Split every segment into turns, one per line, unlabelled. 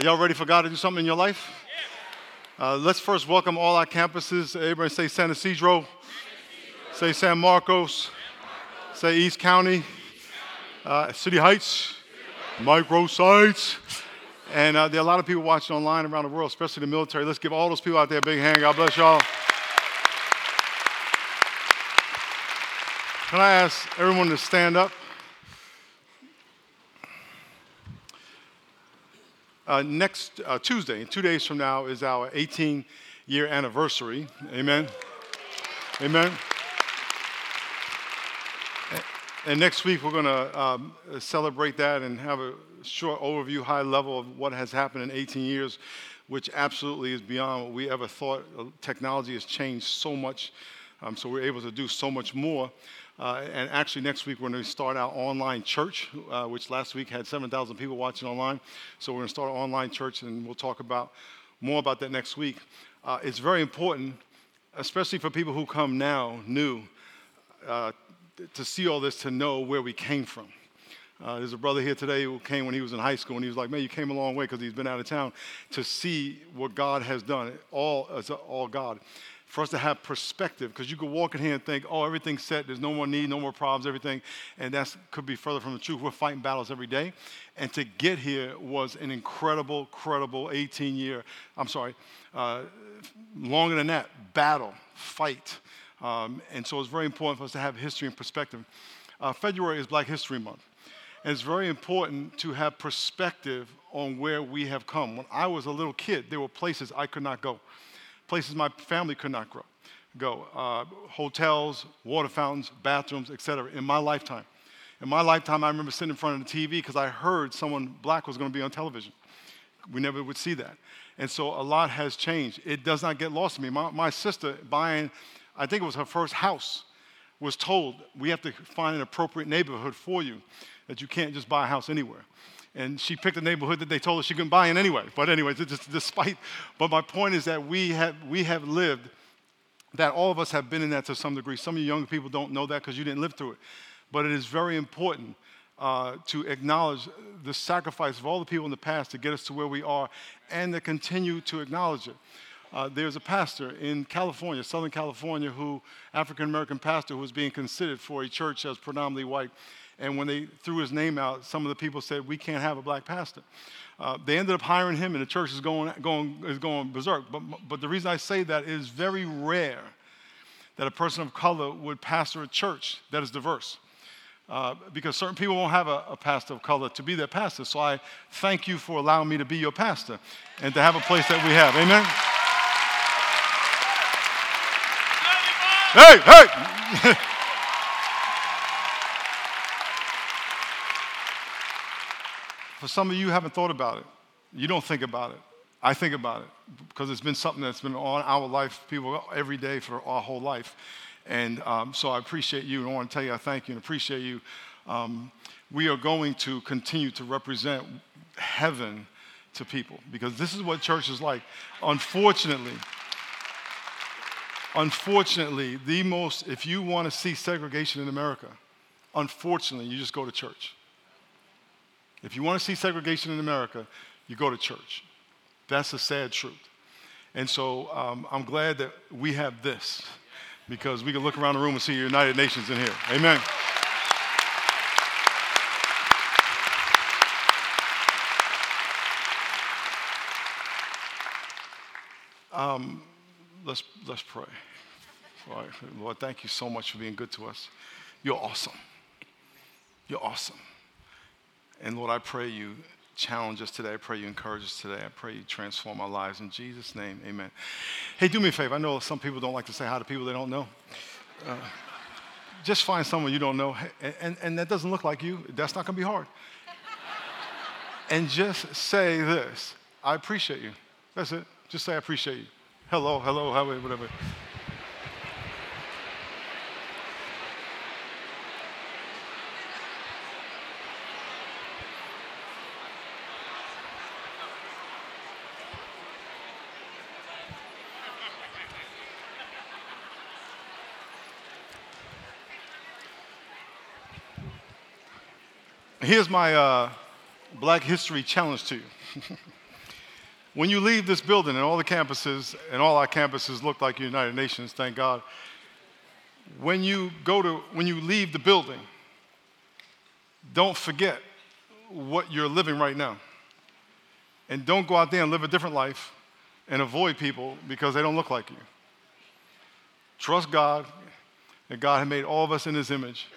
Are y'all ready for God to do something in your life? Uh, let's first welcome all our campuses. Everybody say San Ysidro, say San Marcos, say East County, uh, City Heights, microsites. And uh, there are a lot of people watching online around the world, especially the military. Let's give all those people out there a big hand. God bless y'all. Can I ask everyone to stand up? Uh, next uh, Tuesday, two days from now, is our 18 year anniversary. Amen. Amen. And next week, we're going to um, celebrate that and have a short overview, high level of what has happened in 18 years, which absolutely is beyond what we ever thought. Uh, technology has changed so much, um, so we're able to do so much more. Uh, and actually, next week, we're going to start our online church, uh, which last week had 7,000 people watching online. So, we're going to start an online church, and we'll talk about more about that next week. Uh, it's very important, especially for people who come now new, uh, to see all this, to know where we came from. Uh, there's a brother here today who came when he was in high school, and he was like, "Man, you came a long way because he's been out of town to see what God has done. All, all God." For us to have perspective because you could walk in here and think, oh, everything's set, there's no more need, no more problems, everything. And that could be further from the truth. We're fighting battles every day. And to get here was an incredible, credible 18 year, I'm sorry, uh, longer than that, battle, fight. Um, and so it's very important for us to have history and perspective. Uh, February is Black History Month. And it's very important to have perspective on where we have come. When I was a little kid, there were places I could not go places my family could not grow, go uh, hotels, water fountains, bathrooms, etc. in my lifetime. In my lifetime, I remember sitting in front of the TV because I heard someone black was going to be on television. We never would see that. And so a lot has changed. It does not get lost to me. My, my sister, buying, I think it was her first house, was told, we have to find an appropriate neighborhood for you, that you can't just buy a house anywhere and she picked a neighborhood that they told her she couldn't buy in anyway. But anyways, just despite, but my point is that we have, we have lived, that all of us have been in that to some degree. Some of you younger people don't know that because you didn't live through it. But it is very important uh, to acknowledge the sacrifice of all the people in the past to get us to where we are and to continue to acknowledge it. Uh, there's a pastor in California, Southern California, who, African American pastor, who was being considered for a church that's predominantly white. And when they threw his name out, some of the people said, We can't have a black pastor. Uh, they ended up hiring him, and the church is going, going, is going berserk. But, but the reason I say that is very rare that a person of color would pastor a church that is diverse. Uh, because certain people won't have a, a, pastor of color to be their pastor. So I thank you for allowing me to be your pastor and to have a place that we have. Amen. Hey, hey! For some of you haven't thought about it. You don't think about it. I think about it because it's been something that's been on our life, people every day for our whole life. And um, so I appreciate you, and I want to tell you I thank you and appreciate you. Um, we are going to continue to represent heaven to people because this is what church is like. Unfortunately, unfortunately, the most, if you want to see segregation in America, unfortunately, you just go to church. If you want to see segregation in America, you go to church. That's the sad truth. And so um, I'm glad that we have this because we can look around the room and see United Nations in here. Amen. Um, let's, let's pray. Lord, thank you so much for being good to us. You're awesome. You're awesome. And Lord, I pray you challenge us today. I pray you encourage us today. I pray you transform our lives. In Jesus' name, amen. Hey, do me a favor. I know some people don't like to say hi to people they don't know. Uh, just find someone you don't know, and, and, and that doesn't look like you. That's not going to be hard. and just say this I appreciate you. That's it. Just say, I appreciate you. Hello, hello, how, whatever. Here's my uh, Black History challenge to you. when you leave this building and all the campuses and all our campuses look like United Nations, thank God. When you go to when you leave the building, don't forget what you're living right now. And don't go out there and live a different life and avoid people because they don't look like you. Trust God, that God had made all of us in His image,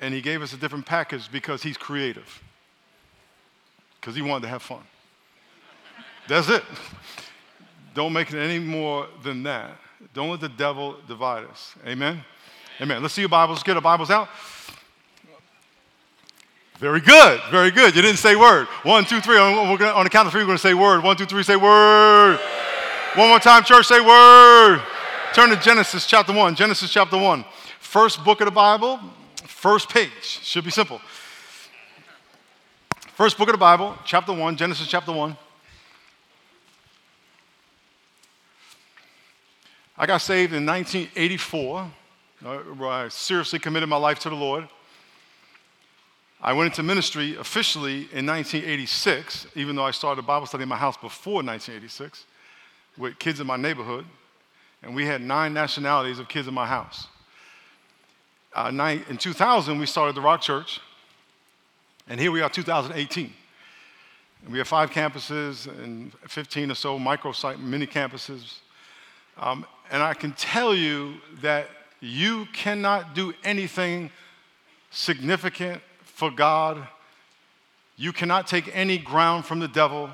and He gave us a different package because He's creative, because He wanted to have fun. That's it. Don't make it any more than that. Don't let the devil divide us. Amen? Amen. Let's see your Bibles. Get our Bibles out. Very good. Very good. You didn't say word. One, two, three. On, gonna, on the count of three, we're going to say word. One, two, three, say word. One more time, church, say word. Turn to Genesis chapter 1. Genesis chapter 1. First book of the Bible, first page. Should be simple. First book of the Bible, chapter 1, Genesis chapter 1. I got saved in 1984, uh, where I seriously committed my life to the Lord. I went into ministry officially in 1986, even though I started a Bible study in my house before 1986 with kids in my neighborhood. And we had nine nationalities of kids in my house. Uh, nine, in 2000, we started the Rock Church. And here we are, 2018. And we have five campuses and 15 or so microsite mini campuses. Um, and I can tell you that you cannot do anything significant for God. You cannot take any ground from the devil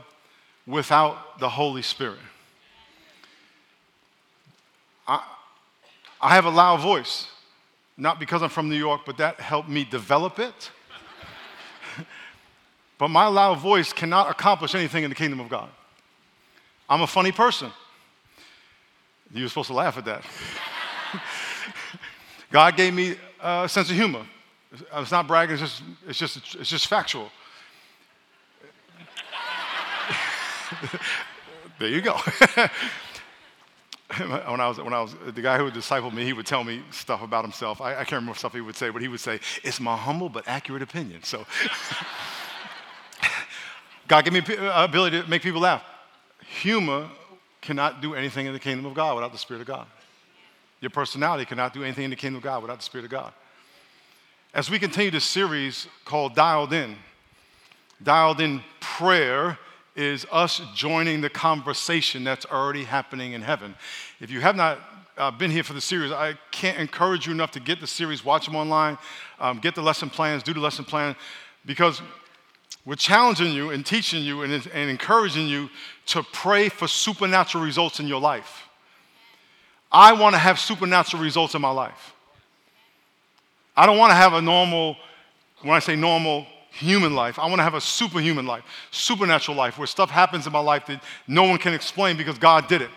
without the Holy Spirit. I, I have a loud voice, not because I'm from New York, but that helped me develop it. but my loud voice cannot accomplish anything in the kingdom of God. I'm a funny person. You were supposed to laugh at that. God gave me a sense of humor. It's not bragging, it's just, it's just, it's just factual. there you go. when I was, when I was, the guy who would disciple me, he would tell me stuff about himself. I, I can't remember stuff he would say, but he would say, it's my humble but accurate opinion. So God gave me uh, ability to make people laugh. Humor cannot do anything in the kingdom of God without the Spirit of God. Your personality cannot do anything in the kingdom of God without the Spirit of God. As we continue this series called Dialed In, Dialed In Prayer is us joining the conversation that's already happening in heaven. If you have not uh, been here for the series, I can't encourage you enough to get the series, watch them online, um, get the lesson plans, do the lesson plan, because we're challenging you and teaching you and, and encouraging you to pray for supernatural results in your life. I want to have supernatural results in my life. I don't want to have a normal, when I say normal, human life. I want to have a superhuman life, supernatural life, where stuff happens in my life that no one can explain because God did it.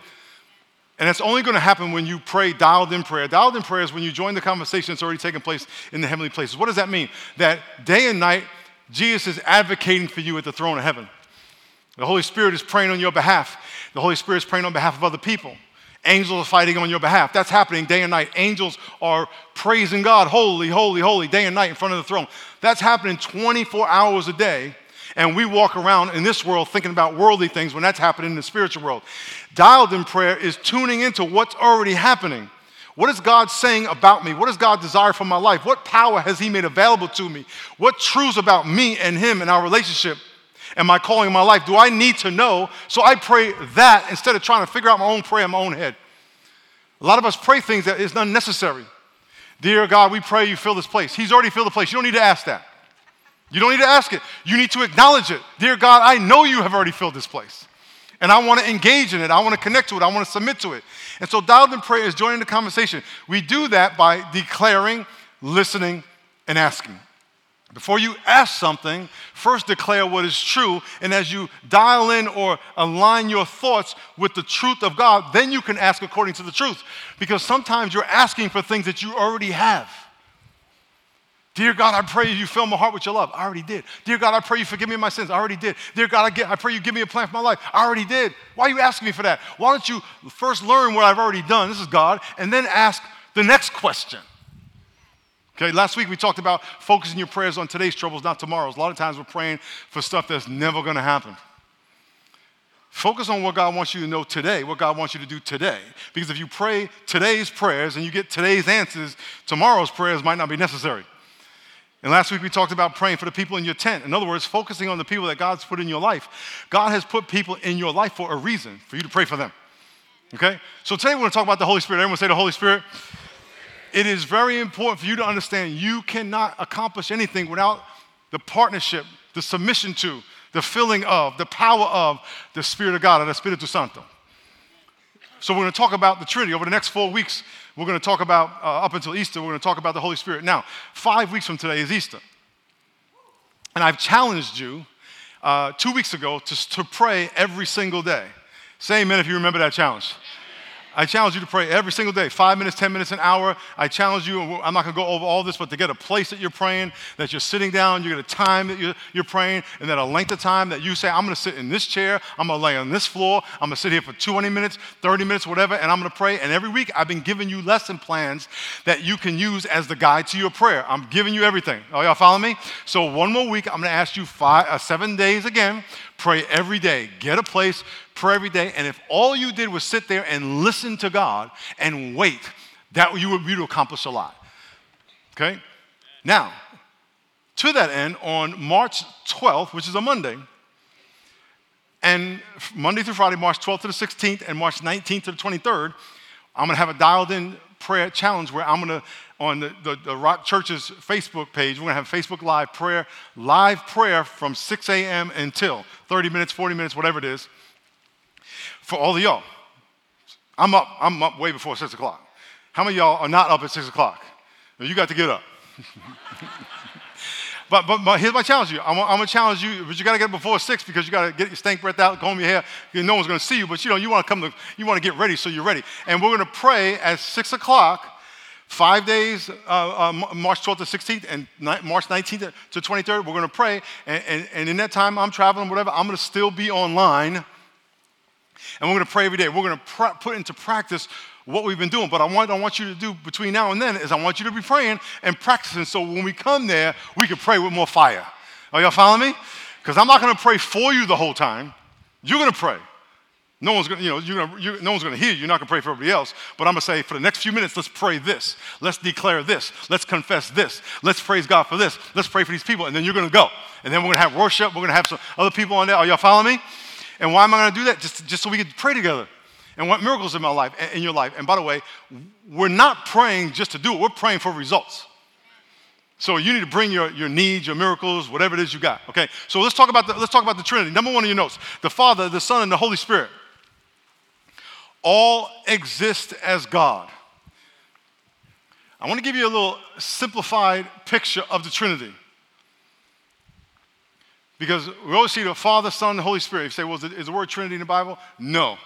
And it's only going to happen when you pray dialed in prayer. Dialed in prayer is when you join the conversation that's already taking place in the heavenly places. What does that mean? That day and night, Jesus is advocating for you at the throne of heaven. The Holy Spirit is praying on your behalf. The Holy Spirit is praying on behalf of other people. Angels are fighting on your behalf. That's happening day and night. Angels are praising God, holy, holy, holy, day and night in front of the throne. That's happening 24 hours a day. And we walk around in this world thinking about worldly things when that's happening in the spiritual world. Dialed in prayer is tuning into what's already happening. What is God saying about me? What does God desire for my life? What power has He made available to me? What truths about me and Him and our relationship and my calling in my life do I need to know? So I pray that instead of trying to figure out my own prayer in my own head. A lot of us pray things that is unnecessary. Dear God, we pray you fill this place. He's already filled the place. You don't need to ask that. You don't need to ask it. You need to acknowledge it. Dear God, I know you have already filled this place. And I want to engage in it. I want to connect to it. I want to submit to it. And so, dialed in prayer is joining the conversation. We do that by declaring, listening, and asking. Before you ask something, first declare what is true. And as you dial in or align your thoughts with the truth of God, then you can ask according to the truth. Because sometimes you're asking for things that you already have. Dear God, I pray you fill my heart with your love. I already did. Dear God, I pray you forgive me my sins. I already did. Dear God, I, get, I pray you give me a plan for my life. I already did. Why are you asking me for that? Why don't you first learn what I've already done? This is God, and then ask the next question. Okay, last week we talked about focusing your prayers on today's troubles, not tomorrow's. A lot of times we're praying for stuff that's never going to happen. Focus on what God wants you to know today, what God wants you to do today. Because if you pray today's prayers and you get today's answers, tomorrow's prayers might not be necessary. And last week we talked about praying for the people in your tent. In other words, focusing on the people that God's put in your life. God has put people in your life for a reason, for you to pray for them. Okay? So today we're going to talk about the Holy Spirit. Everyone say the Holy Spirit. It is very important for you to understand you cannot accomplish anything without the partnership, the submission to, the filling of, the power of the Spirit of God, or the Espiritu Santo. So we're going to talk about the Trinity. Over the next four weeks, we're going to talk about, uh, up until Easter, we're going to talk about the Holy Spirit. Now, five weeks from today is Easter. And I've challenged you uh, two weeks ago to, to pray every single day. Say amen if you remember that challenge. I challenge you to pray every single day, five minutes, 10 minutes, an hour. I challenge you, I'm not going to go over all this, but to get a place that you're praying, that you're sitting down, you get a time that you're, you're praying, and then a length of time that you say, I'm going to sit in this chair, I'm going to lay on this floor, I'm going to sit here for 20 minutes, 30 minutes, whatever, and I'm going to pray. And every week I've been giving you lesson plans that you can use as the guide to your prayer. I'm giving you everything. Are y'all follow me? So one more week, I'm going to ask you five, uh, seven days again Pray every day. Get a place, pray every day. And if all you did was sit there and listen to God and wait, that you would, be to accomplish a lot. Okay? Now, to that end, on March 12th, which is a Monday, and Monday through Friday, March 12th to the 16th, and March 19th to the 23rd, I'm going to have a dialed in prayer challenge where I'm going to on the, the, the, Rock Church's Facebook page. We're going to have Facebook Live prayer, live prayer from 6 a.m. until 30 minutes, 40 minutes, whatever it is, for all of y'all. I'm up, I'm up way before 6 o'clock. How many y'all are not up at 6 o'clock? You got to get up. but, but, but, here's my challenge to you. I'm, I'm going to challenge you, but you got to get up before 6 because you got to get your stank breath out, comb your hair. No one's going to see you, but you know, you want to come to, you want to get ready so you're ready. And we're going to pray at 6 o'clock Five days, uh, uh, March 12th to 16th, and March 19th to 23rd, we're going to pray. And, and, and, in that time, I'm traveling, whatever, I'm going to still be online. And we're going to pray every day. We're going to pr- put into practice what we've been doing. But I want, I want you to do between now and then is I want you to be praying and practicing so when we come there, we can pray with more fire. Are y'all following me? Because I'm not going to pray for you the whole time. You're going to pray. No one's going you know, you're gonna, you're, no one's to hear you. You're not to pray for everybody else. But I'm to say, for the next few minutes, let's pray this. Let's declare this. Let's confess this. Let's praise God for this. Let's pray for these people. And then you're to go. And then we're to have worship. We're to have some other people on there. Are y'all following me? And why am I to do that? Just, just so we can pray together and want miracles in my life, in your life. And by the way, we're not praying just to do it. We're praying for results. So you need to bring your, your needs, your miracles, whatever it is you got. Okay. So let's talk about the, let's talk about the Trinity. Number one of your notes: the Father, the Son, and the Holy Spirit all exist as God. I want to give you a little simplified picture of the Trinity. Because we always see the Father, Son, and Holy Spirit. You say, well, is the word Trinity in the Bible? No.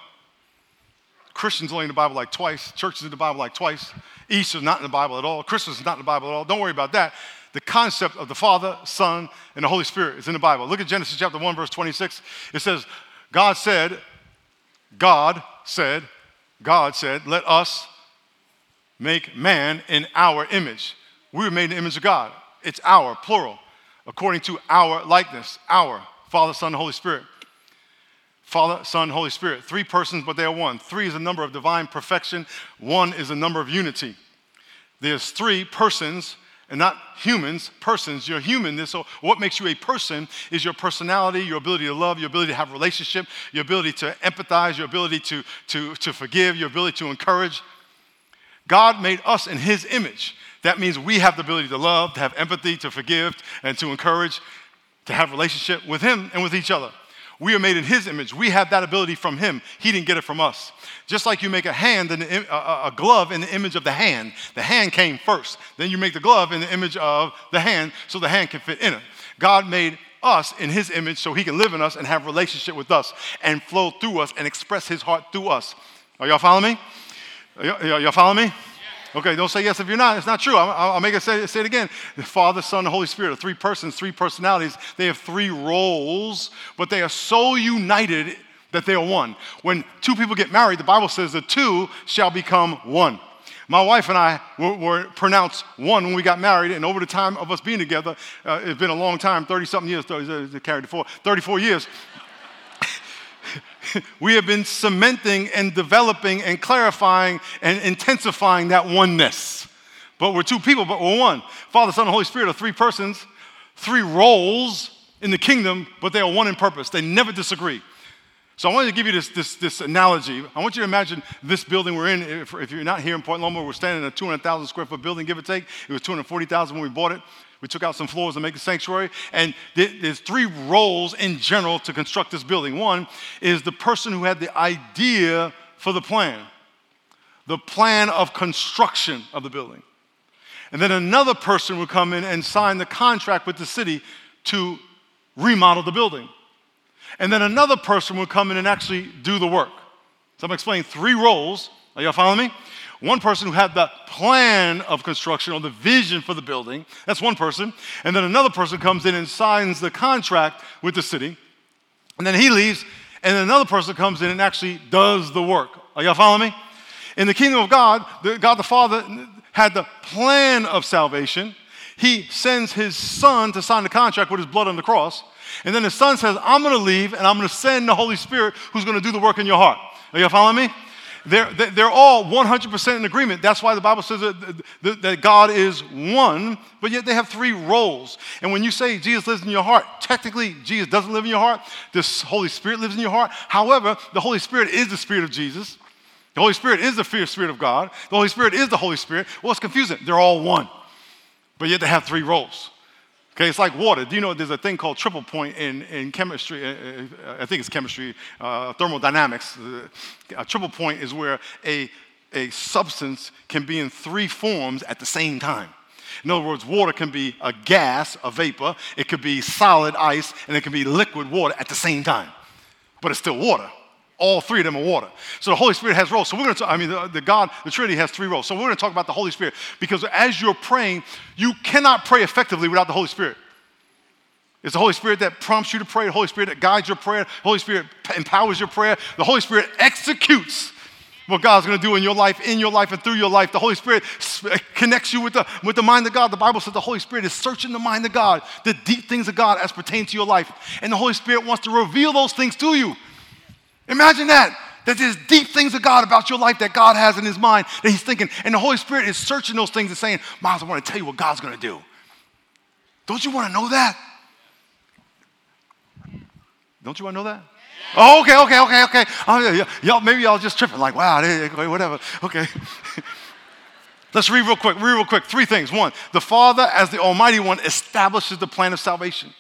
Christians only in the Bible like twice. Churches in the Bible like twice. Easter is not in the Bible at all. Christmas is not in the Bible at all. Don't worry about that. The concept of the Father, Son, and the Holy Spirit is in the Bible. Look at Genesis chapter 1, verse 26. It says, God said, God said, God said, let us make man in our image. We were made in the image of God. It's our, plural, according to our likeness, our Father, Son, Holy Spirit. Father, Son, Holy Spirit. Three persons, but they are one. Three is a number of divine perfection, one is a number of unity. There's three persons and not humans, persons. You're human. So, what makes you a person is your personality, your ability to love, your ability to have relationship, your ability to empathize, your ability to, to, to forgive, your ability to encourage. God made us in His image. That means we have the ability to love, to have empathy, to forgive, and to encourage, to have relationship with Him and with each other. We are made in His image. We have that ability from Him. He didn't get it from us. Just like you make a hand and a, glove in the image of the hand. The hand came first. Then you make the glove in the image of the hand so the hand can fit in it. God made us in his image so he can live in us and have relationship with us and flow through us and express his heart through us. Are y'all following me? Y'all, y'all follow me? Okay, don't say yes if you're not. It's not true. I'll, I'll make it say, say, it again. The Father, Son, and Holy Spirit are three persons, three personalities. They have three roles, but they are so united that they are one. When two people get married, the Bible says the two shall become one. My wife and I were, were, pronounced one when we got married, and over the time of us being together, uh, it's been a long time 30 something years, 30, uh, carried 34, 34 years. we have been cementing and developing and clarifying and intensifying that oneness. But we're two people, but we're one. Father, Son, and Holy Spirit are three persons, three roles in the kingdom, but they are one in purpose. They never disagree. So I wanted to give you this, this, this analogy. I want you to imagine this building we're in. If, if you're not here in Point Loma, we're standing in a 200,000 square foot building, give or take. It was 240,000 when we bought it. We took out some floors to make a sanctuary. And there's three roles in general to construct this building. One is the person who had the idea for the plan, the plan of construction of the building. And then another person would come in and sign the contract with the city to remodel the building. And then another person would come in and actually do the work. So I'm explaining three roles. Are y'all following me? One person who had the plan of construction or the vision for the building. That's one person. And then another person comes in and signs the contract with the city. And then he leaves. And then another person comes in and actually does the work. Are y'all following me? In the kingdom of God, the, God the Father had the plan of salvation. He sends his son to sign the contract with his blood on the cross. And then the son says, I'm going to leave and I'm going to send the Holy Spirit who's going to do the work in your heart. Are you following me? They're, they're all 100% in agreement. That's why the Bible says that, that God is one, but yet they have three roles. And when you say Jesus lives in your heart, technically Jesus doesn't live in your heart. The Holy Spirit lives in your heart. However, the Holy Spirit is the Spirit of Jesus. The Holy Spirit is the Spirit of God. The Holy Spirit is the Holy Spirit. Well, it's confusing. They're all one, but yet they have three roles. Okay, it's like water. Do you know there's a thing called triple point in, in chemistry? Uh, uh, I think it's chemistry, uh, thermodynamics. A triple point is where a, a substance can be in three forms at the same time. In other words, water can be a gas, a vapor, it could be solid ice, and it can be liquid water at the same time. But it's still water. All three of them are water. So the Holy Spirit has roles. So we're going to, I mean, the, the, God, the Trinity has three roles. So we're going to talk about the Holy Spirit because as you're praying, you cannot pray effectively without the Holy Spirit. It's the Holy Spirit that prompts you to pray, the Holy Spirit that guides your prayer, the Holy Spirit empowers your prayer, the Holy Spirit executes what God's going to do in your life, in your life, and through your life. The Holy Spirit uh, connects you with the, with the mind of God. The Bible says the Holy Spirit is searching the mind of God, the deep things of God as pertain to your life. And the Holy Spirit wants to reveal those things to you. Imagine that. That there's deep things of God about your life that God has in His mind that He's thinking. And the Holy Spirit is searching those things and saying, Miles, I want to tell you what God's going to do. Don't you want to know that? Don't you want to know that? Oh, okay, okay, okay, okay. Oh, yeah, y'all, maybe y'all just tripping, like, wow, whatever. Okay. Let's read real quick, read real quick. Three things. One, the Father, as the Almighty One, establishes the plan of salvation.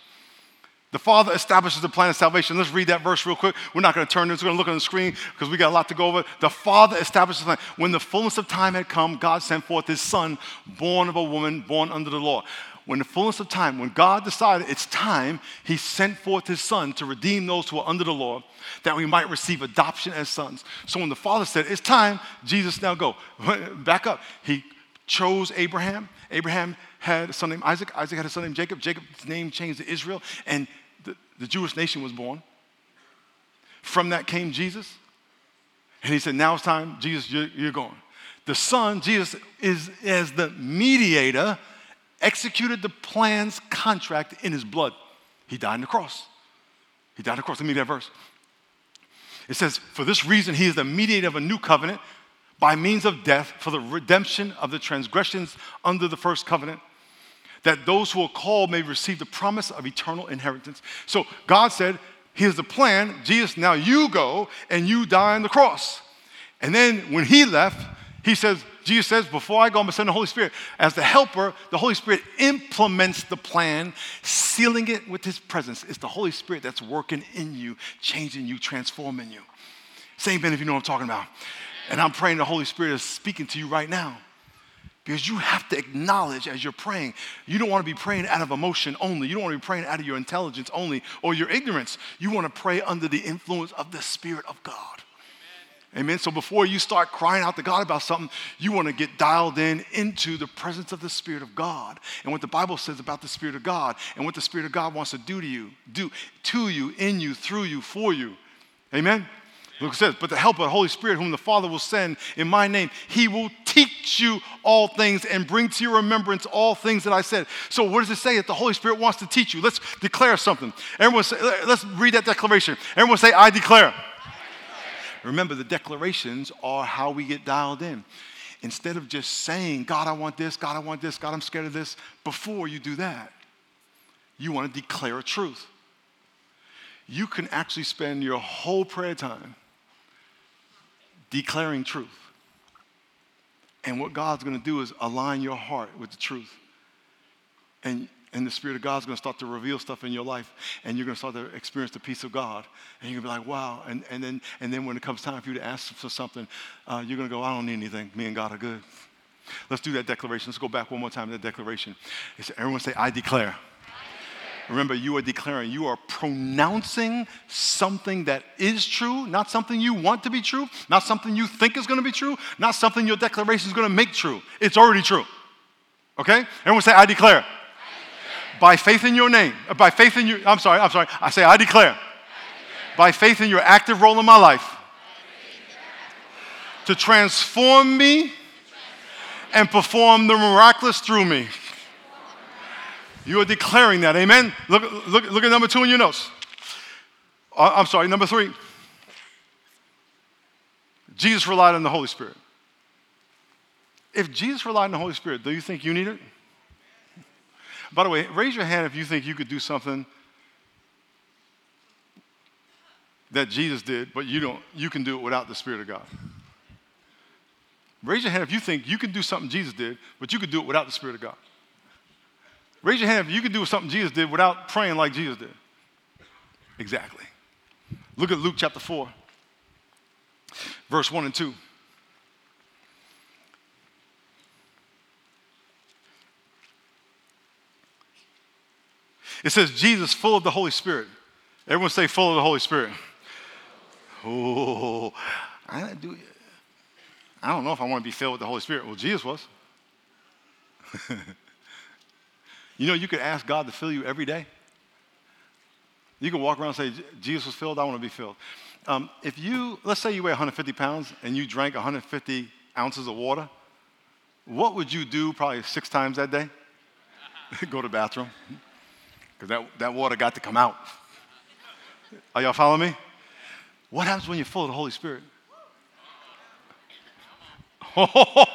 The Father establishes the plan of salvation. Let's read that verse real quick. We're not going to turn this, we're going to look on the screen because we got a lot to go over. The Father establishes the plan. When the fullness of time had come, God sent forth his Son, born of a woman, born under the law. When the fullness of time, when God decided it's time, he sent forth his Son to redeem those who are under the law, that we might receive adoption as sons. So when the Father said, It's time, Jesus, now go. Back up. He chose Abraham. Abraham had a son named Isaac. Isaac had a son named Jacob. Jacob's name changed to Israel, and the, the Jewish nation was born. From that came Jesus. And he said, Now it's time, Jesus, you're, you're going. The Son, Jesus, is as the mediator, executed the plan's contract in his blood. He died on the cross. He died on the cross. Let me read that verse. It says, For this reason, he is the mediator of a new covenant by means of death for the redemption of the transgressions under the first covenant, that those who are called may receive the promise of eternal inheritance. So God said, Here's the plan. Jesus, now you go and you die on the cross. And then when he left, he says, Jesus says, Before I go, I'm going to send the Holy Spirit. As the helper, the Holy Spirit implements the plan, sealing it with his presence. It's the Holy Spirit that's working in you, changing you, transforming you. Same Ben, if you know what I'm talking about. And I'm praying the Holy Spirit is speaking to you right now. Because you have to acknowledge as you're praying, you don't want to be praying out of emotion only. You don't want to be praying out of your intelligence only or your ignorance. You want to pray under the influence of the Spirit of God. Amen. So before you start crying out to God about something, you want to get dialed in into the presence of the Spirit of God and what the Bible says about the Spirit of God and what the Spirit of God wants to do to you, do to you, in you, through you, for you. Amen. Luke says, But the helper, the Holy Spirit, whom the Father will send in my name, he will teach you all things and bring to your remembrance all things that I said. So, what does it say that the Holy Spirit wants to teach you? Let's declare something. Everyone say, let's read that declaration. Everyone say, I declare. Remember, the declarations are how we get dialed in. Instead of just saying, God, I want this, God, I want this, God, I'm scared of this, before you do that, you want to declare a truth. You can actually spend your whole prayer time declaring truth. And what God's going to do is align your heart with the truth. And, and the Spirit of God's going to start to reveal stuff in your life. And you're going to start to experience the peace of God. And you're going to be like, wow. And, and, then, and then when it comes time for you to ask for something, uh, you're going to go, I don't need anything. Me and God are good. Let's do that declaration. Let's go back one more time to that declaration. Everyone say, I declare. Remember, you are declaring, you are pronouncing something that is true, not something you want to be true, not something you think is going to be true, not something your declaration is going to make true. It's already true. Okay? Everyone say, I declare. I declare. By faith in your name, uh, by faith in your, I'm sorry, I'm sorry, I say, I declare. I declare. By faith in your active role in my life to transform me and perform the miraculous through me. You are declaring that. Amen. Look, look, look at number two in your notes. Uh, I'm sorry, number three. Jesus relied on the Holy Spirit. If Jesus relied on the Holy Spirit, do you think you need it? By the way, raise your hand if you think you could do something that Jesus did, but you don't you can do it without the Spirit of God. Raise your hand if you think you can do something Jesus did, but you could do it without the Spirit of God. Raise your hand if you could do something Jesus did without praying like Jesus did. Exactly. Look at Luke chapter 4, verse 1 and 2. It says, Jesus full of the Holy Spirit. Everyone say, full of the Holy Spirit. Oh, I, do, I don't know if I want to be filled with the Holy Spirit. Well, Jesus was. You know, you could ask God to fill you every day. You can walk around and say, Jesus was filled, I want to be filled. Um, if you, let's say you weigh 150 pounds and you drank 150 ounces of water, what would you do probably six times that day? Go to the bathroom. Because that, that water got to come out. Are y'all following me? What happens when you're full of the Holy Spirit?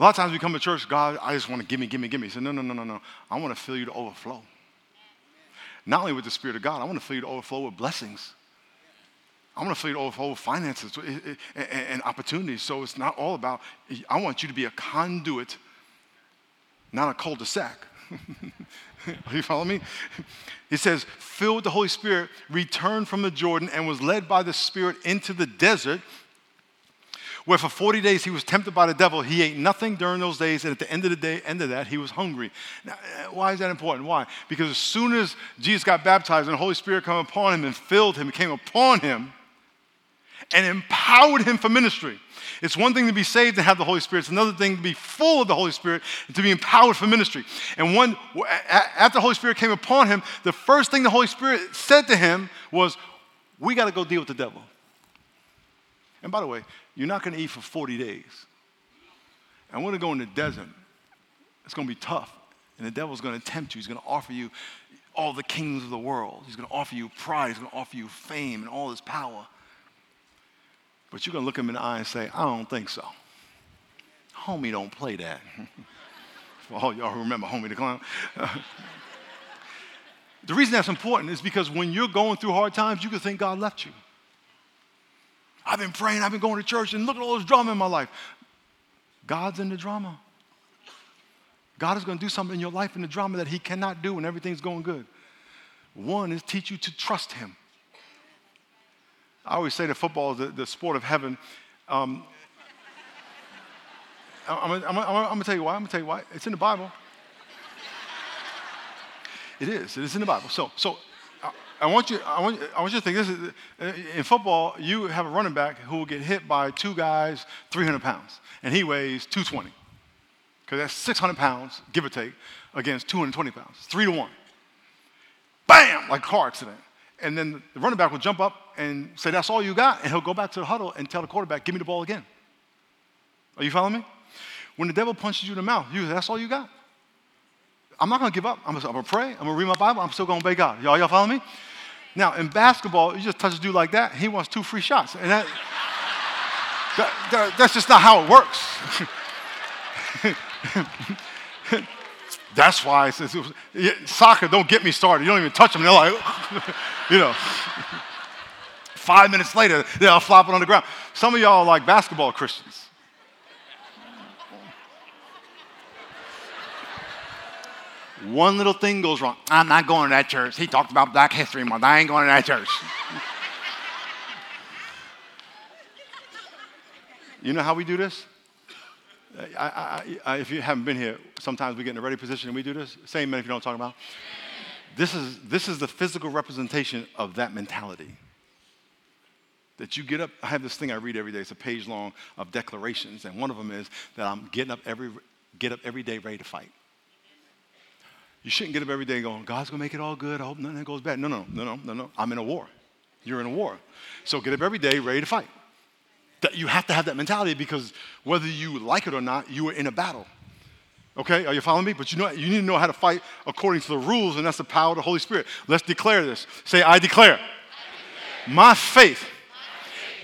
A lot of times we come to church, God, I just want to give me, give me, give me. He said, no, no, no, no, no. I want to fill you to overflow. Not only with the Spirit of God, I want to fill you to overflow with blessings. I want to fill you to overflow with finances eh, eh, eh, and opportunities. So it's not all about, I want you to be a conduit, not a cul-de-sac. Are you following me? He says, filled with the Holy Spirit, returned from the Jordan and was led by the Spirit into the desert where for 40 days he was tempted by the devil. He ate nothing during those days, and at the end of the day, end of that, he was hungry. Now, uh, why is that important? Why? Because as soon as Jesus got baptized and the Holy Spirit came upon him and filled him, came upon him and empowered him for ministry. It's one thing to be saved and have the Holy Spirit. It's another thing to be full of the Holy Spirit and to be empowered for ministry. And one, after the Holy Spirit came upon him, the first thing the Holy Spirit said to him was, "We got to go deal with the devil." And by the way, you're not going to eat for 40 days. And we're going to go in the desert. It's going to be tough. And the devil's going to tempt you. He's going to offer you all the kings of the world. He's going to offer you pride. He's going to offer you fame and all this power. But you're going to look him in the eye and say, I don't think so. Homie don't play that. For all y'all who remember Homie the Clown. the reason that's important is because when you're going through hard times, you can think God left you. I've been praying, I've been going to church, and look at all this drama in my life. God's in the drama. God is going to do something in your life in the drama that He cannot do when everything's going good. One is teach you to trust Him. I always say that football is the, the sport of heaven. Um, I'm, going to tell you why. I'm going to tell you why. It's in the Bible. It is. It is in the Bible. So, so I want you, I want, I want you to think this is, uh, in football, you have a running back who will get hit by two guys 300 pounds, and he weighs 220. Because that's 600 pounds, give or take, against 220 pounds. Three to one. Bam! Like a car accident. And then the running back will jump up and say, That's all you got. And he'll go back to the huddle and tell the quarterback, Give me the ball again. Are you following me? When the devil punches you in the mouth, you say, That's all you got. I'm not going to give up. I'm going to pray. I'm going to read my Bible. I'm still going to obey God. Y'all, y'all follow me? Now, in basketball, you just touch a dude like that, he wants two free shots. And that, that, that that's just not how it works. that's why it says, soccer, don't get me started. You don't even touch them. They're like, you know. Five minutes later, they're flopping on the ground. Some of y'all are like basketball Christians. One little thing goes wrong. I'm not going to that church. He talked about Black History Month. I ain't going to that church. you know how we do this? I, I, I, if you haven't been here, sometimes we get in a ready position and we do this. Same amen if you what I'm about. This is, this is the physical representation of that mentality. That you get up, I have this thing I read every day, it's a page long of declarations, and one of them is that I'm getting up every, get up every day ready to fight. You shouldn't get up every day going, God's gonna make it all good. I hope nothing goes bad. No, no, no, no, no, no. I'm in a war. You're in a war. So get up every day ready to fight. That you have to have that mentality because whether you like it or not, you are in a battle. Okay, are you following me? But you know you need to know how to fight according to the rules, and that's the power of the Holy Spirit. Let's declare this. Say, I declare, I declare. My, faith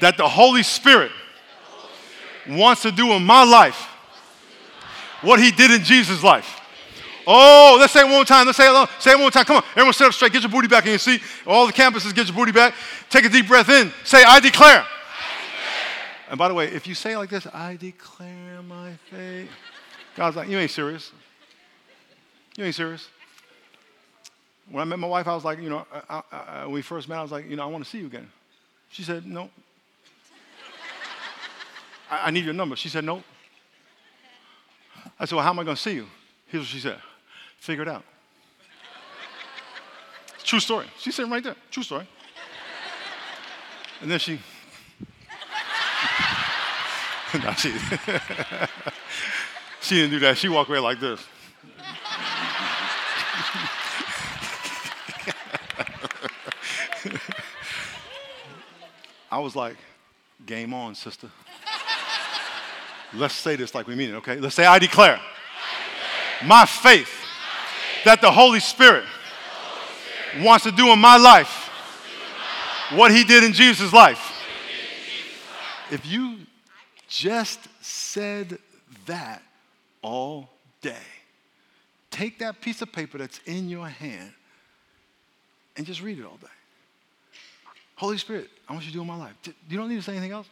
that the Holy Spirit, wants to do in my life what he did in Jesus' life. Oh, let's say it one more time. Let's say it, say it one more time. Come on. Everyone sit up straight. Get your booty back in your seat. All the campuses, get your booty back. Take a deep breath in. Say, I declare. I declare. And by the way, if you say it like this, I declare my faith, God's like, you ain't serious. You ain't serious. When I met my wife, I was like, you know, I, I, I, when we first met, I was like, you know, I want to see you again. She said, no. I, need your number. She said, no. I said, well, how am I going to see you? Here's what she said figure it out. True story. She's sitting right there. True story. And then she. no, she, she didn't do that. She walked away like this. I was like, game on, sister. Let's say this like we mean it, okay? Let's say, I declare my faith that the Holy Spirit wants to do in my life what he did in Jesus' life. If you just said that all day, take that piece of paper that's in your hand and just read it all day. Holy Spirit, I want you to do in my life. You don't need to say anything else.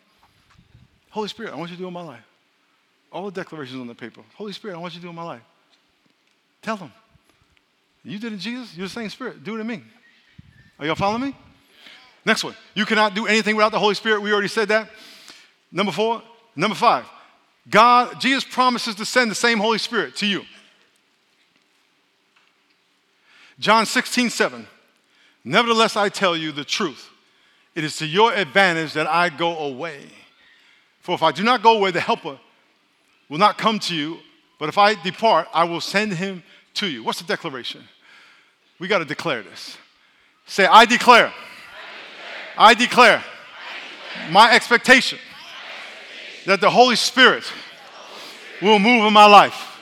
Holy Spirit, I want you to do in my life. All the declarations on the paper. Holy Spirit, I want you to do in my life. Tell them. You did it, Jesus. You're the same Spirit. Do it in me. Are y'all following me? Next one. You cannot do anything without the Holy Spirit. We already said that. Number four. Number five. God, Jesus promises to send the same Holy Spirit to you. John 16, 7. Nevertheless, I tell you the truth. It is to your advantage that I go away. For if I do not go away, the Helper will not come to you, but if I depart, I will send him to you. What's the declaration? We got to declare this. Say, I declare. I declare. I declare. My, expectation my expectation that the Holy Spirit, will move in my life.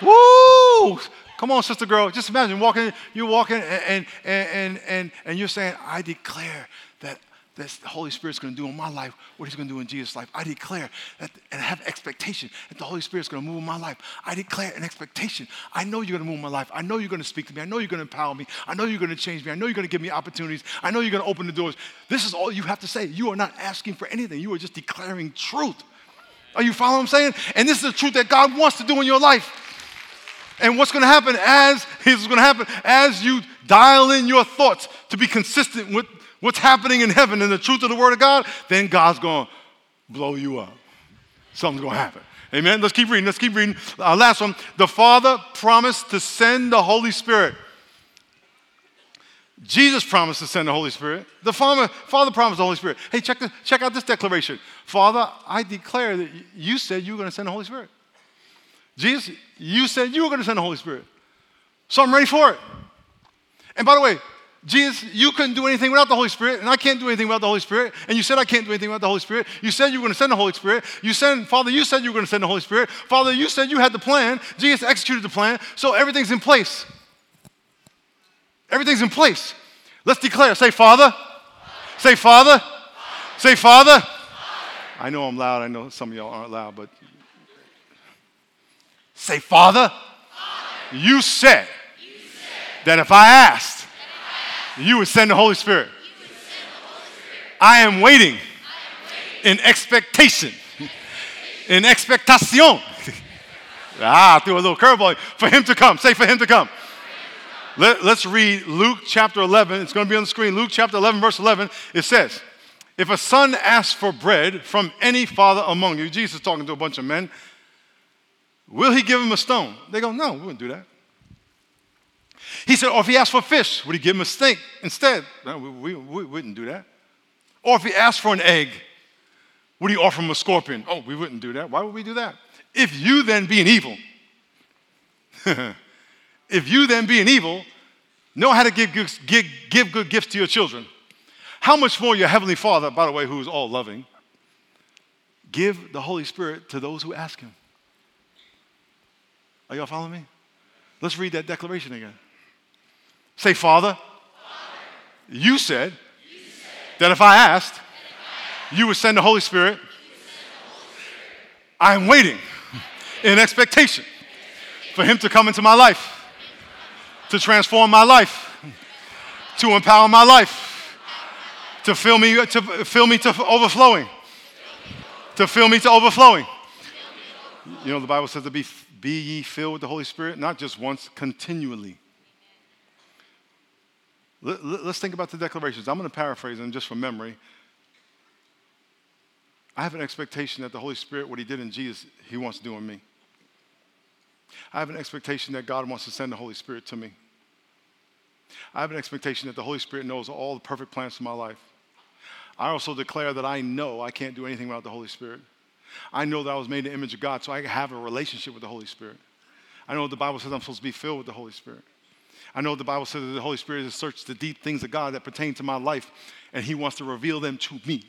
Woo! Come on, sister girl. Just imagine walking, you're walking and, and, and, and, and you're saying, I declare that that the Holy Spirit's going to do in my life, what He's going to do in Jesus' life. I declare that, and have expectation that the Holy Spirit's going to move in my life. I declare an expectation. I know you're going to move in my life. I know you're going to speak to me. I know you're going to empower me. I know you're going to change me. I know you're going to give me opportunities. I know you're going to open the doors. This is all you have to say. You are not asking for anything. You are just declaring truth. Are you following what I'm saying? And this is the truth that God wants to do in your life. And what's going to happen as is going to happen as you dial in your thoughts to be consistent with what's happening in heaven and the truth of the Word of God, then God's going to blow you up. Something's going to happen. Amen. Let's keep reading. Let's keep reading. Uh, last one. The Father promised to send the Holy Spirit. Jesus promised to send the Holy Spirit. The Father, Father promised the Holy Spirit. Hey, check, the, check out this declaration. Father, I declare that you said you were going to send the Holy Spirit. Jesus, you said you were going to send the Holy Spirit. So I'm ready for it. And by the way, Jesus, you couldn't do anything without the Holy Spirit, and I can't do anything without the Holy Spirit. And you said I can't do anything without the Holy Spirit. You said you were going to send the Holy Spirit. You said, Father, you said you were going to send the Holy Spirit. Father, you said you had the plan. Jesus executed the plan, so everything's in place. Everything's in place. Let's declare. Say, Father. Say, Father. Say, Father. I know I'm loud. I know some of y'all aren't loud, but say, Father. You said that if I asked, you would send the Holy Spirit. I am waiting in expectation. In expectation. ah, I threw a little curveball for him to come. Say for him to come. Let, us read Luke chapter 11. It's going to be on the screen. Luke chapter 11, verse 11. It says, If a son asks for bread from any father among you, Jesus talking to a bunch of men, will he give him a stone? They go, No, we wouldn't do that. He said, Or if he asked for fish, would he give him a snake instead? No, we, we, we wouldn't do that. Or if he asked for an egg, would he offer him a scorpion? Oh, we wouldn't do that. Why would we do that? If you then being evil, if you then being evil know how to give, give, give good gifts to your children, how much more your heavenly Father, by the way, who is all loving, give the Holy Spirit to those who ask him. Are y'all following me? Let's read that declaration again. Say, Father, Father you, said you said that if I asked, if I asked you would send the Holy Spirit. I am waiting in expectation for Him to come into my life to transform my life, to empower my life, to fill me to fill me to overflowing, to fill me to overflowing. You know, the Bible says to be, be ye filled with the Holy Spirit, not just once, continually. Let, us think about the declarations. I'm going to paraphrase them just from memory. I have an expectation that the Holy Spirit, what He did in Jesus, He wants to do in me. I have an expectation that God wants to send the Holy Spirit to me. I have an expectation that the Holy Spirit knows all the perfect plans for my life. I also declare that I know I can't do anything without the Holy Spirit. I know that I was made in the image of God, so I have a relationship with the Holy Spirit. I know the Bible says I'm supposed to be filled with the Holy Spirit. I know the Bible says that the Holy Spirit has searched the deep things of God that pertain to my life, and He wants to reveal them to me.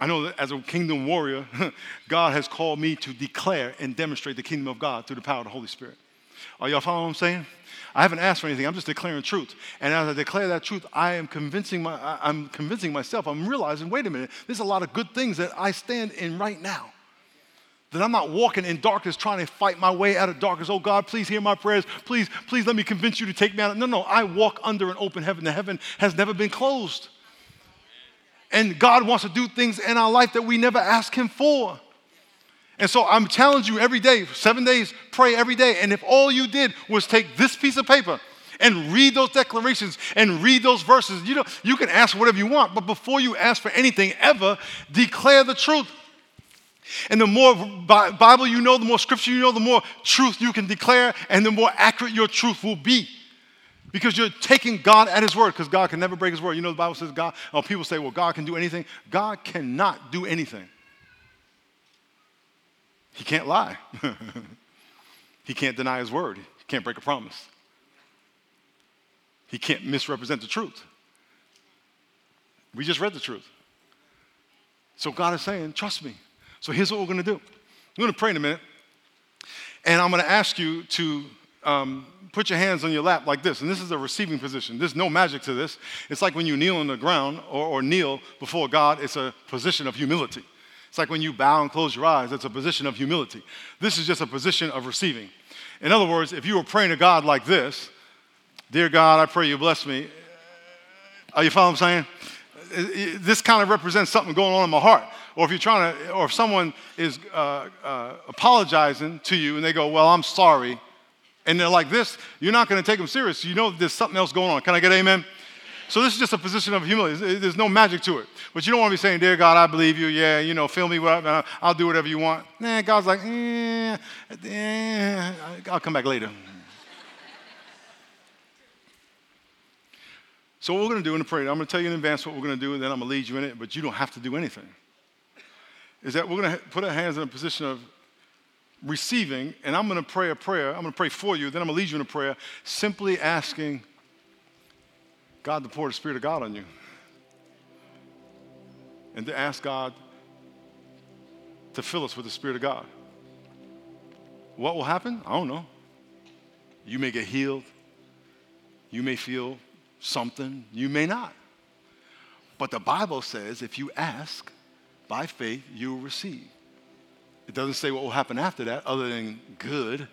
I know that as a kingdom warrior, God has called me to declare and demonstrate the kingdom of God through the power of the Holy Spirit. Are y'all following what I'm saying? I haven't asked for anything. I'm just declaring truth. And as I declare that truth, I am convincing my, I'm convincing myself. I'm realizing, wait a minute, there's a lot of good things that I stand in right now. That I'm not walking in darkness trying to fight my way out of darkness. Oh God, please hear my prayers. Please, please let me convince you to take me out. No, no, I walk under an open heaven. The heaven has never been closed. And God wants to do things in our life that we never ask Him for. And so I'm challenging you every day, seven days, pray every day. And if all you did was take this piece of paper and read those declarations and read those verses, you know, you can ask whatever you want, but before you ask for anything ever, declare the truth. And the more Bible you know, the more scripture you know, the more truth you can declare, and the more accurate your truth will be. Because you're taking God at His word, because God can never break His word. You know, the Bible says God, oh, people say, well, God can do anything. God cannot do anything. He can't lie. he can't deny his word. He can't break a promise. He can't misrepresent the truth. We just read the truth. So God is saying, trust me. So here's what we're going to do. I'm going to pray in a minute. And I'm going to ask you to um, put your hands on your lap like this. And this is a receiving position. There's no magic to this. It's like when you kneel on the ground or, or kneel before God, it's a position of humility. It's like when you bow and close your eyes, it's a position of humility. This is just a position of receiving. In other words, if you were praying to God like this, Dear God, I pray you bless me. Are you following what I'm saying? This kind of represents something going on in my heart. Or if you're trying to, or if someone is uh, uh, apologizing to you and they go, Well, I'm sorry, and they're like this, you're not going to take them serious. You know there's something else going on. Can I get amen? So this is just a position of humility. There's no magic to it. But you don't want to be saying, Dear God, I believe you. Yeah, you know, fill me up. Uh, I'll do whatever you want. Nah, God's like, eh, eh, I'll come back later. so what we're going to do in the prayer, I'm going to tell you in advance what we're going to do, and then I'm going to lead you in it, but you don't have to do anything. Is that we're going to put our hands in a position of receiving, and I'm going to pray a prayer. I'm going to pray for you, then I'm going to lead you in a prayer, simply asking God to pour the Spirit of God on you. And to ask God to fill us with the Spirit of God. What will happen? I don't know. You may get healed. You may feel something, you may not. But the Bible says if you ask by faith, you will receive. It doesn't say what will happen after that, other than good.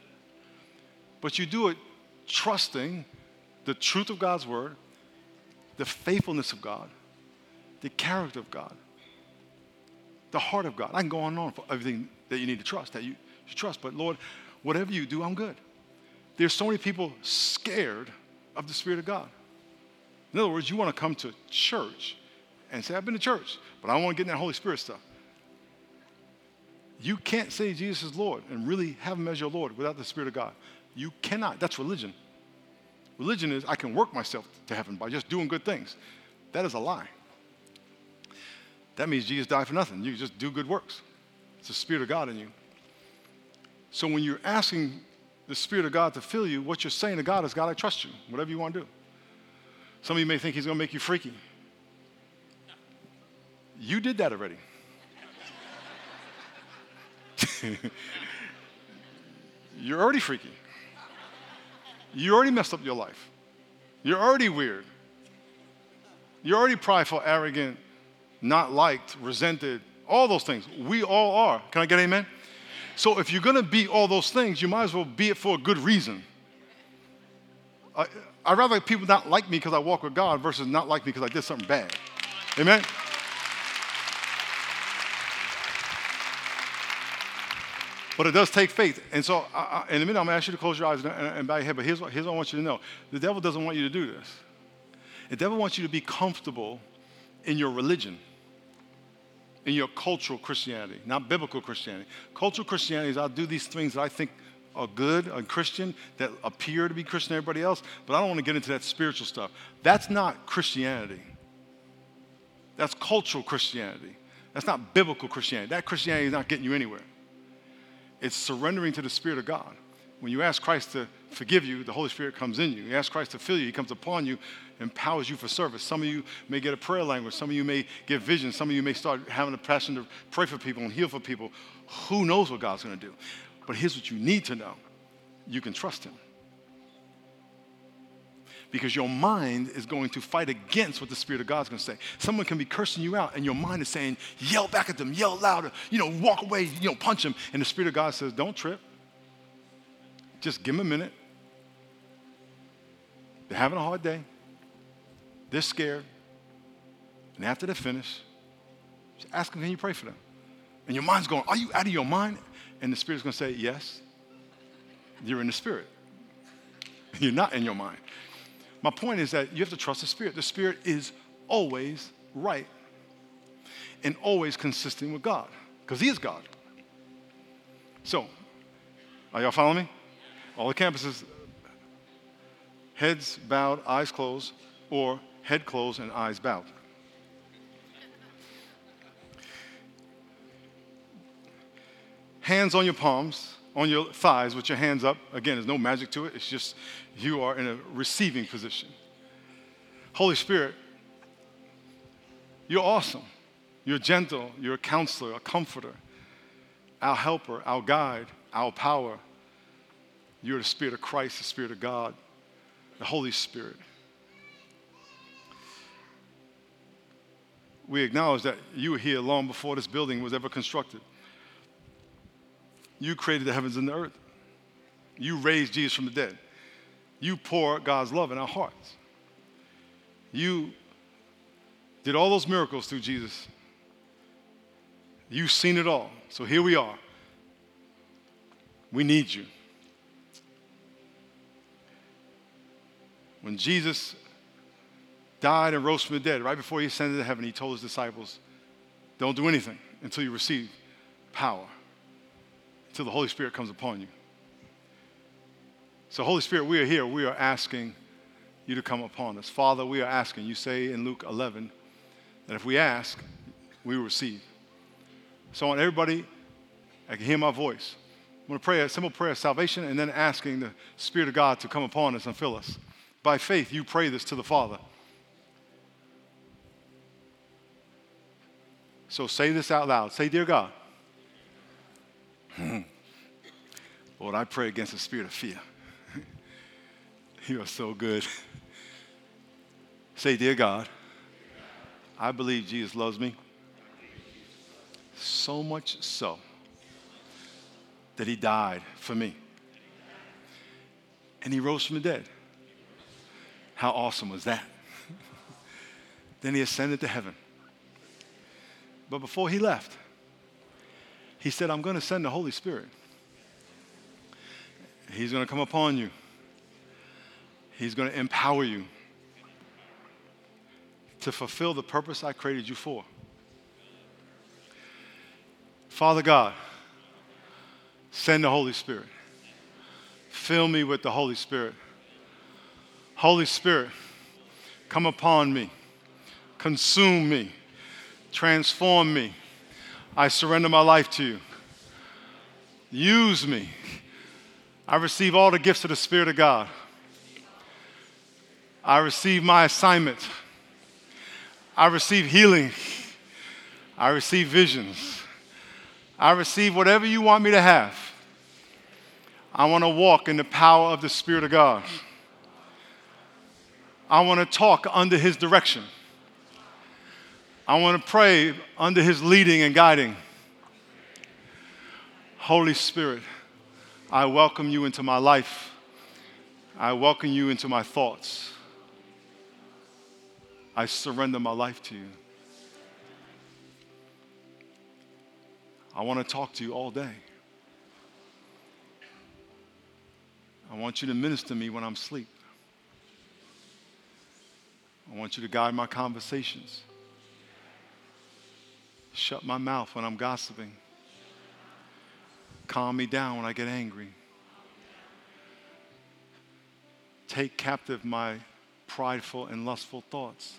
But you do it trusting the truth of God's word, the faithfulness of God, the character of God, the heart of God. I can go on and on for everything that you need to trust, that you should trust. But Lord, whatever you do, I'm good. There's so many people scared of the Spirit of God. In other words, you want to come to church and say, I've been to church, but I don't want to get in that Holy Spirit stuff. You can't say Jesus is Lord and really have him as your Lord without the Spirit of God. You cannot. That's religion. Religion is I can work myself to heaven by just doing good things. That is a lie. That means Jesus died for nothing. You just do good works. It's the Spirit of God in you. So when you're asking the Spirit of God to fill you, what you're saying to God is, God, I trust you, whatever you want to do. Some of you may think He's going to make you freaky. You did that already. you're already freaky. You already messed up your life. You're already weird. You're already prideful, arrogant, not liked, resented, all those things. We all are. Can I get amen? So if you're going to be all those things, you might as well be it for a good reason. I, I'd rather people not like me because I walk with God versus not like me because I did something bad. Amen? But it does take faith. And so, I, I, in a minute, I'm going to ask you to close your eyes and, and, bow your head. But here's what, here's what I want you to know the devil doesn't want you to do this. The devil wants you to be comfortable in your religion, in your cultural Christianity, not biblical Christianity. Cultural Christianity is I'll do these things that I think are good and Christian, that appear to be Christian to everybody else, but I don't want to get into that spiritual stuff. That's not Christianity. That's cultural Christianity. That's not biblical Christianity. That Christianity is not getting you anywhere. It's surrendering to the Spirit of God. When you ask Christ to forgive you, the Holy Spirit comes in you. You ask Christ to fill you, He comes upon you, empowers you for service. Some of you may get a prayer language. Some of you may get vision. Some of you may start having a passion to pray for people and heal for people. Who knows what God's going to do? But here's what you need to know you can trust Him because your mind is going to fight against what the Spirit of God's going to say. Someone can be cursing you out, and your mind is saying, yell back at them, yell louder, you know, walk away, you know, punch them. And the Spirit of God says, don't trip. Just give them a minute. They're having a hard day, they're scared. And after they finish, just ask them, can you pray for them? And your mind's going, are you out of your mind? And the Spirit's going to say, yes. You're in the Spirit. You're not in your mind. My point is that you have to trust the Spirit. The Spirit is always right and always consistent with God because He is God. So, are y'all following me? All the campuses, heads bowed, eyes closed, or head closed and eyes bowed. Hands on your palms on your thighs with your hands up. Again, there's no magic to it. It's just you are in a receiving position. Holy Spirit, you're awesome. You're gentle. You're a counselor, a comforter, our helper, our guide, our power. You're the Spirit of Christ, the Spirit of God, the Holy Spirit. We acknowledge that you were here long before this building was ever constructed. You created the heavens and the earth. You raised Jesus from the dead. You pour God's love in our hearts. You did all those miracles through Jesus. You've seen it all. So here we are. We need you. When Jesus died and rose from the dead, right before he ascended to heaven, he told his disciples, Don't do anything until you receive power until the Holy Spirit comes upon you. So, Holy Spirit, we are here. We are asking you to come upon us. Father, we are asking. You say in Luke 11 that if we ask, we receive. So, I want everybody, I can hear my voice. I'm going to pray a simple prayer of salvation and then asking the Spirit of God to come upon us and fill us. By faith, you pray this to the Father. So say this out loud. Say, Dear God, Hmm. Lord, I pray against the spirit of fear. you are so good. Say, Dear God, I believe Jesus loves me so much so that he died for me. And he rose from the dead. How awesome was that? then he ascended to heaven. But before he left, he said, I'm going to send the Holy Spirit. He's going to come upon you. He's going to empower you to fulfill the purpose I created you for. Father God, send the Holy Spirit. Fill me with the Holy Spirit. Holy Spirit, come upon me, consume me, transform me. I surrender my life to you. Use me. I receive all the gifts of the Spirit of God. I receive my assignment. I receive healing. I receive visions. I receive whatever you want me to have. I want to walk in the power of the Spirit of God. I want to talk under His direction. I want to pray under His leading and guiding. Holy Spirit, I welcome you into my life. I welcome you into my thoughts. I surrender my life to you. I want to talk to you all day. I want you to minister to me when I'm asleep. I want you to guide my conversations. Shut my mouth when I'm gossiping. Calm me down when I get angry. Take captive my prideful and lustful thoughts.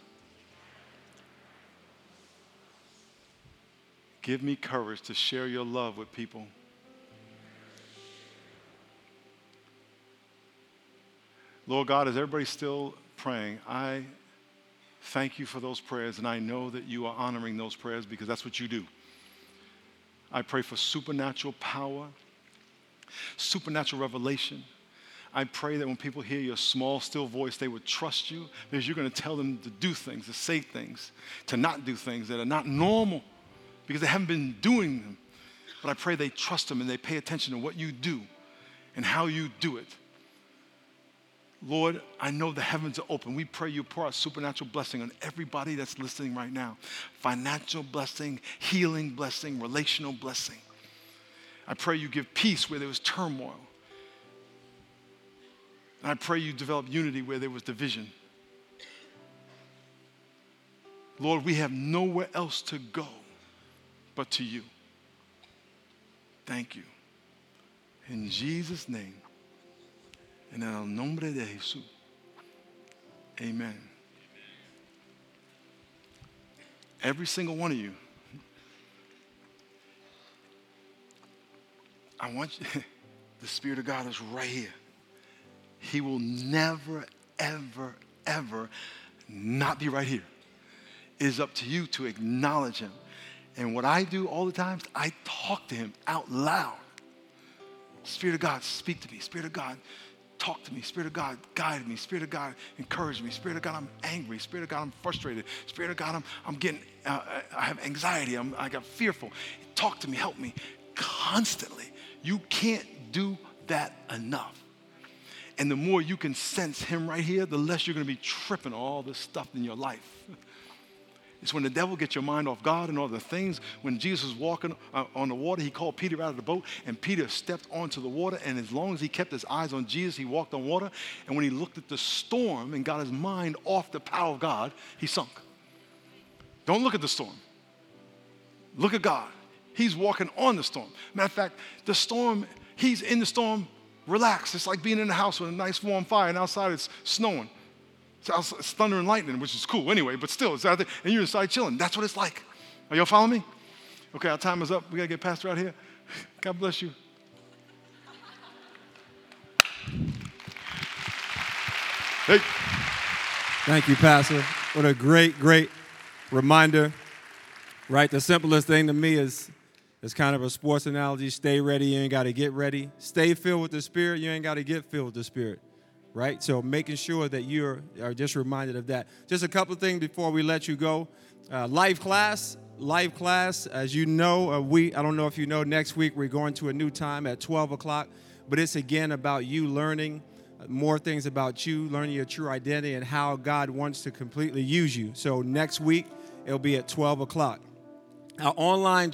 Give me courage to share your love with people. Lord God, as everybody's still praying, I thank you for those prayers, and I know that you are honoring those prayers because that's what you do. I pray for supernatural power, supernatural revelation. I pray that when people hear your small, still voice, they would trust you because you're going to tell them to do things, to say things, to not do things that are not normal because they haven't been doing them. But I pray they trust them and they pay attention to what you do and how you do it. Lord, I know the heavens are open. We pray you pour out supernatural blessing on everybody that's listening right now financial blessing, healing blessing, relational blessing. I pray you give peace where there was turmoil. And I pray you develop unity where there was division. Lord, we have nowhere else to go but to you. Thank you. In Jesus' name. En el nombre de Jesús. Amen. Every single one of you. I want you, the Spirit of God is right here. He will never, ever, ever not be right here. It is up to you to acknowledge Him. And what I do all the time, I talk to Him out loud. Spirit of God, speak to me. Spirit of God, talk to me. Spirit of God, guide me. Spirit of God, encourage me. Spirit of God, I'm angry. Spirit of God, I'm frustrated. Spirit of God, I'm, I'm getting, uh, I have anxiety. I'm, I got fearful. Talk to me, help me constantly. You can't do that enough. And the more you can sense Him right here, the less you're going to be tripping all this stuff in your life. It's when the devil gets your mind off God and all the things. When Jesus was walking uh, on the water, he called Peter out of the boat, and Peter stepped onto the water. And as long as he kept his eyes on Jesus, he walked on water. And when he looked at the storm and got his mind off the power of God, he sunk. Don't look at the storm. Look at God. He's walking on the storm. Matter of fact, the storm, he's in the storm, relax. It's like being in the house with a nice warm fire, and outside it's snowing. It's thunder and lightning, which is cool anyway, but still, it's out there, and you're inside chilling. That's what it's like. Are y'all following me? Okay, our time is up. We got to get Pastor out here. God bless you. Hey.
Thank you, Pastor. What a great, great reminder. Right? The simplest thing to me is it's kind of a sports analogy. Stay ready, you ain't got to get ready. Stay filled with the Spirit, you ain't got to get filled with the Spirit. Right? So making sure that you are just reminded of that. Just a couple of things before we let you go. Uh, life class, life class, as you know, uh, we, I don't know if you know, next week we're going to a new time at 12 o'clock, but it's again about you learning uh, more things about you, learning your true identity and how God wants to completely use you. So next week, it'll be at 12 o'clock. Our online